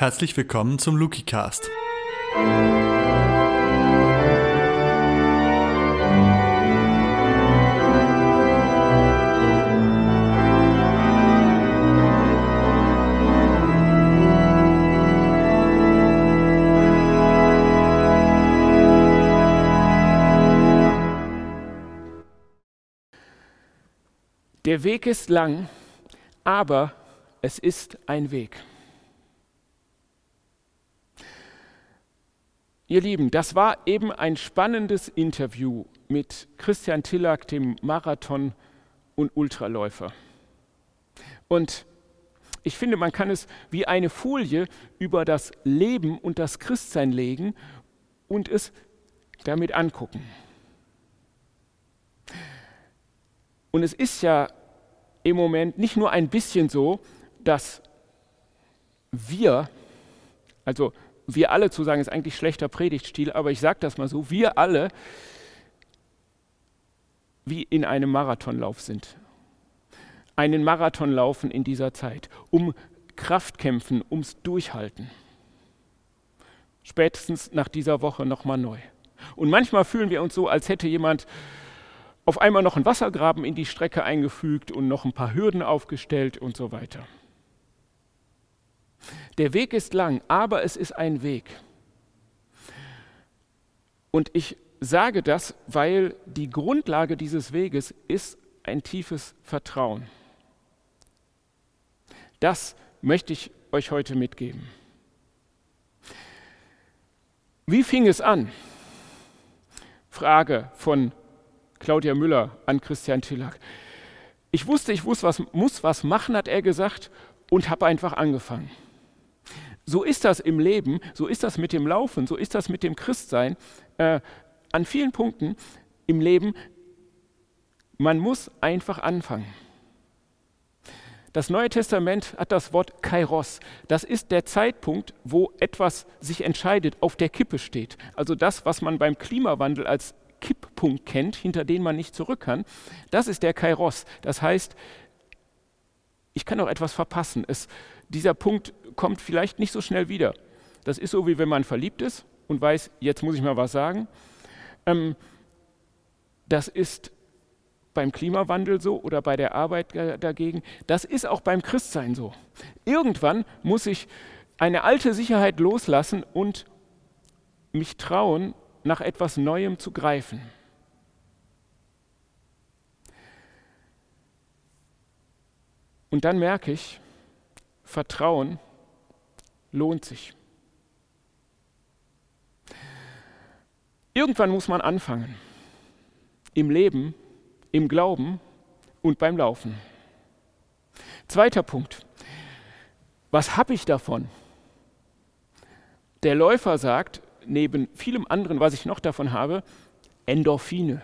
Herzlich willkommen zum LukiCast. Der Weg ist lang, aber es ist ein Weg. Ihr Lieben, das war eben ein spannendes Interview mit Christian Tillack, dem Marathon- und Ultraläufer. Und ich finde, man kann es wie eine Folie über das Leben und das Christsein legen und es damit angucken. Und es ist ja im Moment nicht nur ein bisschen so, dass wir, also wir alle zu sagen, ist eigentlich schlechter Predigtstil, aber ich sage das mal so, wir alle wie in einem Marathonlauf sind. Einen Marathon laufen in dieser Zeit, um Kraft kämpfen, ums Durchhalten. Spätestens nach dieser Woche nochmal neu. Und manchmal fühlen wir uns so, als hätte jemand auf einmal noch einen Wassergraben in die Strecke eingefügt und noch ein paar Hürden aufgestellt und so weiter. Der Weg ist lang, aber es ist ein Weg. Und ich sage das, weil die Grundlage dieses Weges ist ein tiefes Vertrauen. Das möchte ich euch heute mitgeben. Wie fing es an? Frage von Claudia Müller an Christian Tillack. Ich wusste, ich muss was, muss was machen, hat er gesagt, und habe einfach angefangen. So ist das im Leben, so ist das mit dem Laufen, so ist das mit dem Christsein. Äh, an vielen Punkten im Leben, man muss einfach anfangen. Das Neue Testament hat das Wort Kairos. Das ist der Zeitpunkt, wo etwas sich entscheidet, auf der Kippe steht. Also das, was man beim Klimawandel als Kipppunkt kennt, hinter den man nicht zurück kann. Das ist der Kairos. Das heißt, ich kann auch etwas verpassen. Es, dieser Punkt kommt vielleicht nicht so schnell wieder. Das ist so, wie wenn man verliebt ist und weiß, jetzt muss ich mal was sagen. Ähm, das ist beim Klimawandel so oder bei der Arbeit dagegen. Das ist auch beim Christsein so. Irgendwann muss ich eine alte Sicherheit loslassen und mich trauen, nach etwas Neuem zu greifen. Und dann merke ich, Vertrauen lohnt sich. Irgendwann muss man anfangen. Im Leben, im Glauben und beim Laufen. Zweiter Punkt. Was habe ich davon? Der Läufer sagt, neben vielem anderen, was ich noch davon habe, Endorphine,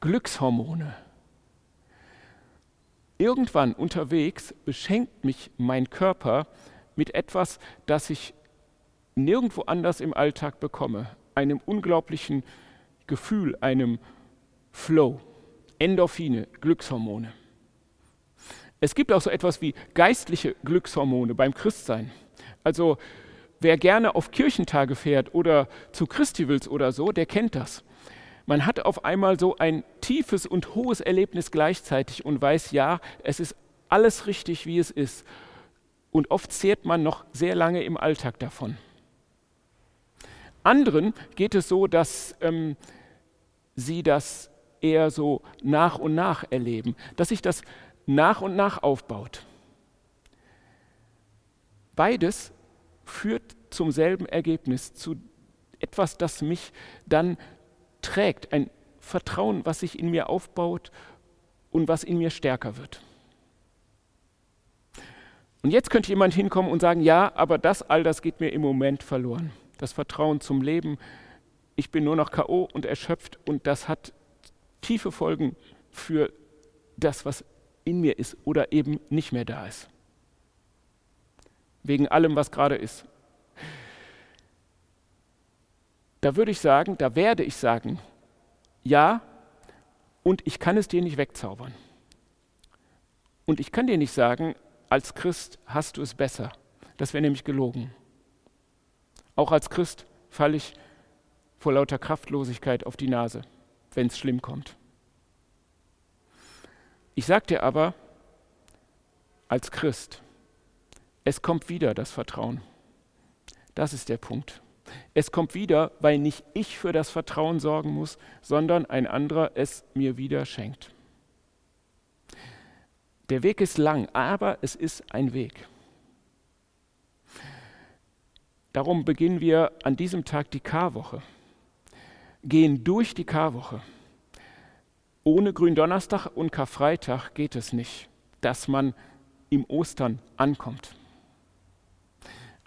Glückshormone. Irgendwann unterwegs beschenkt mich mein Körper mit etwas, das ich nirgendwo anders im Alltag bekomme, einem unglaublichen Gefühl, einem Flow, Endorphine, Glückshormone. Es gibt auch so etwas wie geistliche Glückshormone beim Christsein. Also wer gerne auf Kirchentage fährt oder zu Christivals oder so, der kennt das. Man hat auf einmal so ein tiefes und hohes Erlebnis gleichzeitig und weiß, ja, es ist alles richtig, wie es ist. Und oft zehrt man noch sehr lange im Alltag davon. Anderen geht es so, dass ähm, sie das eher so nach und nach erleben, dass sich das nach und nach aufbaut. Beides führt zum selben Ergebnis, zu etwas, das mich dann trägt, ein Vertrauen, was sich in mir aufbaut und was in mir stärker wird. Und jetzt könnte jemand hinkommen und sagen, ja, aber das all das geht mir im Moment verloren. Das Vertrauen zum Leben, ich bin nur noch KO und erschöpft und das hat tiefe Folgen für das, was in mir ist oder eben nicht mehr da ist wegen allem, was gerade ist. Da würde ich sagen, da werde ich sagen, ja, und ich kann es dir nicht wegzaubern. Und ich kann dir nicht sagen, als Christ hast du es besser. Das wäre nämlich gelogen. Auch als Christ falle ich vor lauter Kraftlosigkeit auf die Nase, wenn es schlimm kommt. Ich sage dir aber, als Christ, es kommt wieder das Vertrauen. Das ist der Punkt. Es kommt wieder, weil nicht ich für das Vertrauen sorgen muss, sondern ein anderer es mir wieder schenkt. Der Weg ist lang, aber es ist ein Weg. Darum beginnen wir an diesem Tag die Karwoche, gehen durch die Karwoche. Ohne Gründonnerstag und Karfreitag geht es nicht, dass man im Ostern ankommt.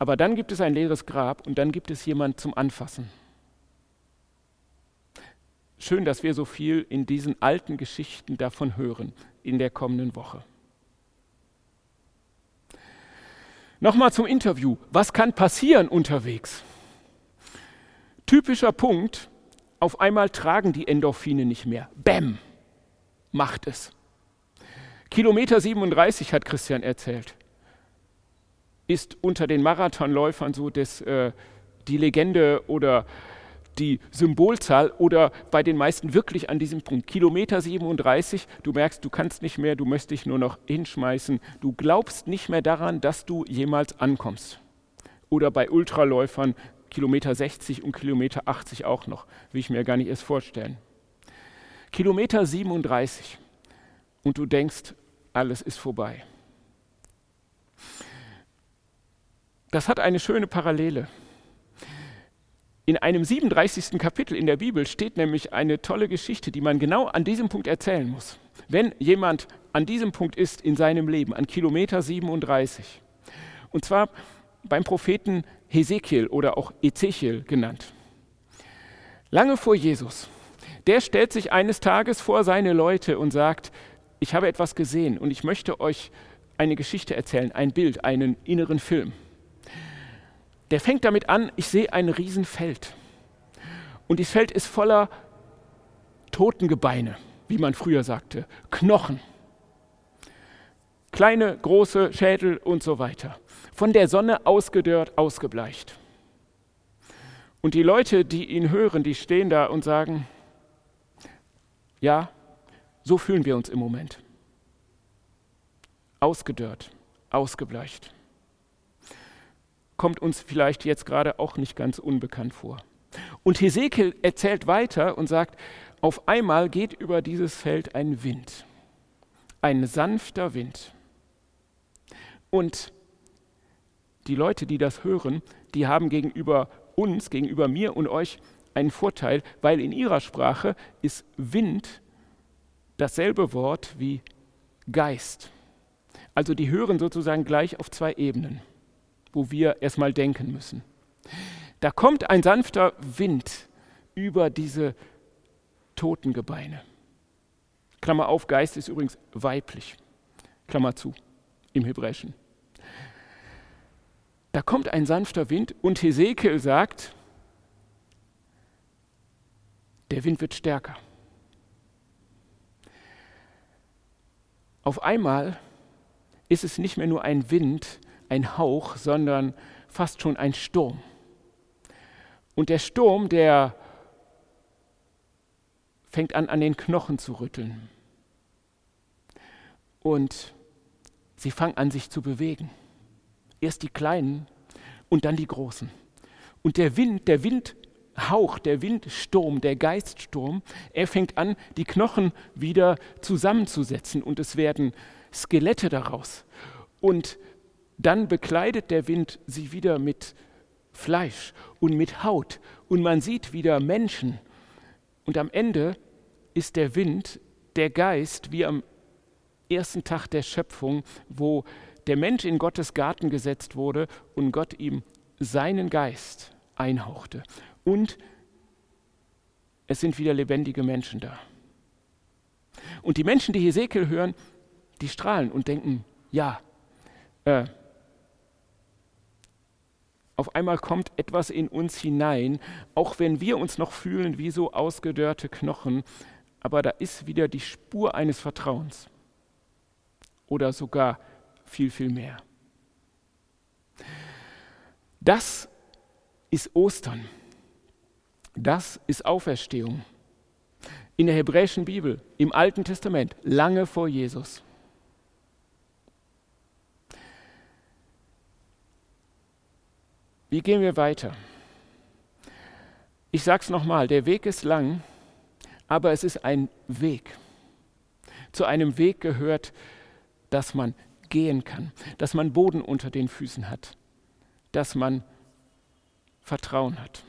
Aber dann gibt es ein leeres Grab und dann gibt es jemand zum Anfassen. Schön, dass wir so viel in diesen alten Geschichten davon hören in der kommenden Woche. Nochmal zum Interview. Was kann passieren unterwegs? Typischer Punkt, auf einmal tragen die Endorphine nicht mehr. Bäm, macht es. Kilometer 37 hat Christian erzählt, ist unter den Marathonläufern so das, äh, die Legende oder die Symbolzahl oder bei den meisten wirklich an diesem Punkt. Kilometer 37, du merkst, du kannst nicht mehr, du möchtest dich nur noch hinschmeißen, du glaubst nicht mehr daran, dass du jemals ankommst. Oder bei Ultraläufern Kilometer 60 und Kilometer 80 auch noch, will ich mir gar nicht erst vorstellen. Kilometer 37 und du denkst, alles ist vorbei. Das hat eine schöne Parallele. In einem 37. Kapitel in der Bibel steht nämlich eine tolle Geschichte, die man genau an diesem Punkt erzählen muss. Wenn jemand an diesem Punkt ist in seinem Leben, an Kilometer 37, und zwar beim Propheten Hesekiel oder auch Ezechiel genannt. Lange vor Jesus. Der stellt sich eines Tages vor seine Leute und sagt, ich habe etwas gesehen und ich möchte euch eine Geschichte erzählen, ein Bild, einen inneren Film der fängt damit an, ich sehe ein Riesenfeld. Und dieses Feld ist voller Totengebeine, wie man früher sagte, Knochen. Kleine, große Schädel und so weiter. Von der Sonne ausgedörrt, ausgebleicht. Und die Leute, die ihn hören, die stehen da und sagen, ja, so fühlen wir uns im Moment. Ausgedörrt, ausgebleicht kommt uns vielleicht jetzt gerade auch nicht ganz unbekannt vor. Und Hesekiel erzählt weiter und sagt, auf einmal geht über dieses Feld ein Wind, ein sanfter Wind. Und die Leute, die das hören, die haben gegenüber uns, gegenüber mir und euch einen Vorteil, weil in ihrer Sprache ist Wind dasselbe Wort wie Geist. Also die hören sozusagen gleich auf zwei Ebenen wo wir erstmal denken müssen. Da kommt ein sanfter Wind über diese toten Gebeine. Klammer auf, Geist ist übrigens weiblich. Klammer zu, im Hebräischen. Da kommt ein sanfter Wind und Hesekiel sagt, der Wind wird stärker. Auf einmal ist es nicht mehr nur ein Wind, ein Hauch, sondern fast schon ein Sturm. Und der Sturm, der fängt an, an den Knochen zu rütteln. Und sie fangen an, sich zu bewegen. Erst die Kleinen und dann die Großen. Und der Wind, der Windhauch, der Windsturm, der Geiststurm, er fängt an, die Knochen wieder zusammenzusetzen und es werden Skelette daraus. Und dann bekleidet der Wind sie wieder mit Fleisch und mit Haut und man sieht wieder Menschen. Und am Ende ist der Wind der Geist wie am ersten Tag der Schöpfung, wo der Mensch in Gottes Garten gesetzt wurde und Gott ihm seinen Geist einhauchte. Und es sind wieder lebendige Menschen da. Und die Menschen, die Hesekiel hören, die strahlen und denken, ja, äh, auf einmal kommt etwas in uns hinein, auch wenn wir uns noch fühlen wie so ausgedörrte Knochen, aber da ist wieder die Spur eines Vertrauens oder sogar viel, viel mehr. Das ist Ostern. Das ist Auferstehung. In der hebräischen Bibel, im Alten Testament, lange vor Jesus. Wie gehen wir weiter? Ich sage es nochmal, der Weg ist lang, aber es ist ein Weg. Zu einem Weg gehört, dass man gehen kann, dass man Boden unter den Füßen hat, dass man Vertrauen hat.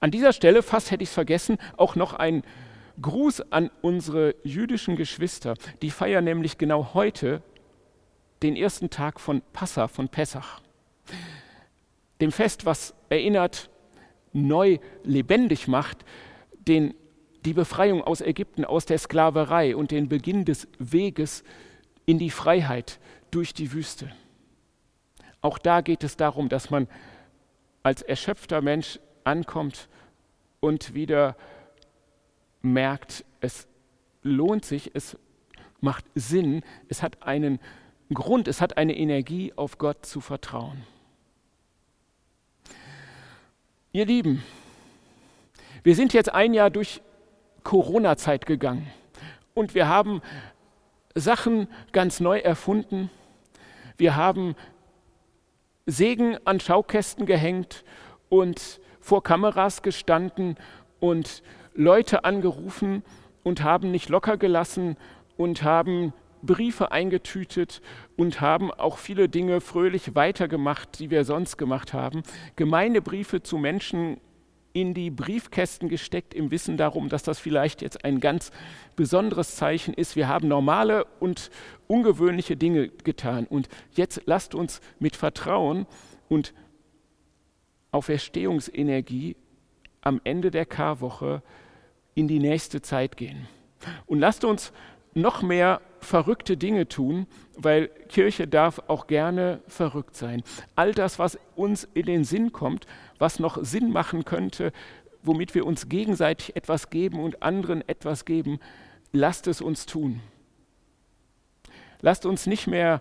An dieser Stelle, fast hätte ich es vergessen, auch noch ein Gruß an unsere jüdischen Geschwister. Die feiern nämlich genau heute den ersten Tag von Passa, von Pessach. Dem Fest, was erinnert, neu lebendig macht, den, die Befreiung aus Ägypten, aus der Sklaverei und den Beginn des Weges in die Freiheit durch die Wüste. Auch da geht es darum, dass man als erschöpfter Mensch ankommt und wieder merkt, es lohnt sich, es macht Sinn, es hat einen Grund, es hat eine Energie, auf Gott zu vertrauen. Ihr Lieben, wir sind jetzt ein Jahr durch Corona-Zeit gegangen und wir haben Sachen ganz neu erfunden. Wir haben Segen an Schaukästen gehängt und vor Kameras gestanden und Leute angerufen und haben nicht locker gelassen und haben Briefe eingetütet und haben auch viele Dinge fröhlich weitergemacht, die wir sonst gemacht haben. Gemeindebriefe zu Menschen in die Briefkästen gesteckt, im Wissen darum, dass das vielleicht jetzt ein ganz besonderes Zeichen ist. Wir haben normale und ungewöhnliche Dinge getan. Und jetzt lasst uns mit Vertrauen und Auferstehungsenergie am Ende der Karwoche in die nächste Zeit gehen. Und lasst uns noch mehr verrückte Dinge tun, weil Kirche darf auch gerne verrückt sein. All das, was uns in den Sinn kommt, was noch Sinn machen könnte, womit wir uns gegenseitig etwas geben und anderen etwas geben, lasst es uns tun. Lasst uns nicht mehr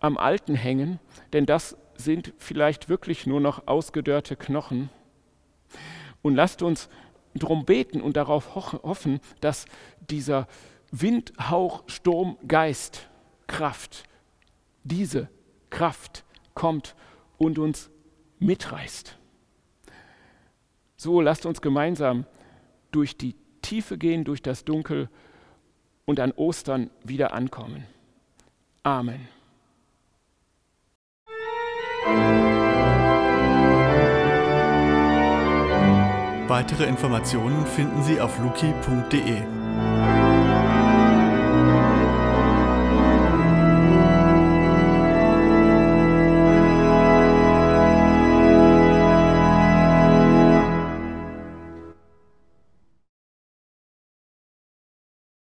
am Alten hängen, denn das sind vielleicht wirklich nur noch ausgedörrte Knochen. Und lasst uns darum beten und darauf hoffen, dass dieser Wind, Hauch, Sturm, Geist, Kraft, diese Kraft kommt und uns mitreißt. So lasst uns gemeinsam durch die Tiefe gehen, durch das Dunkel und an Ostern wieder ankommen. Amen. Weitere Informationen finden Sie auf luki.de.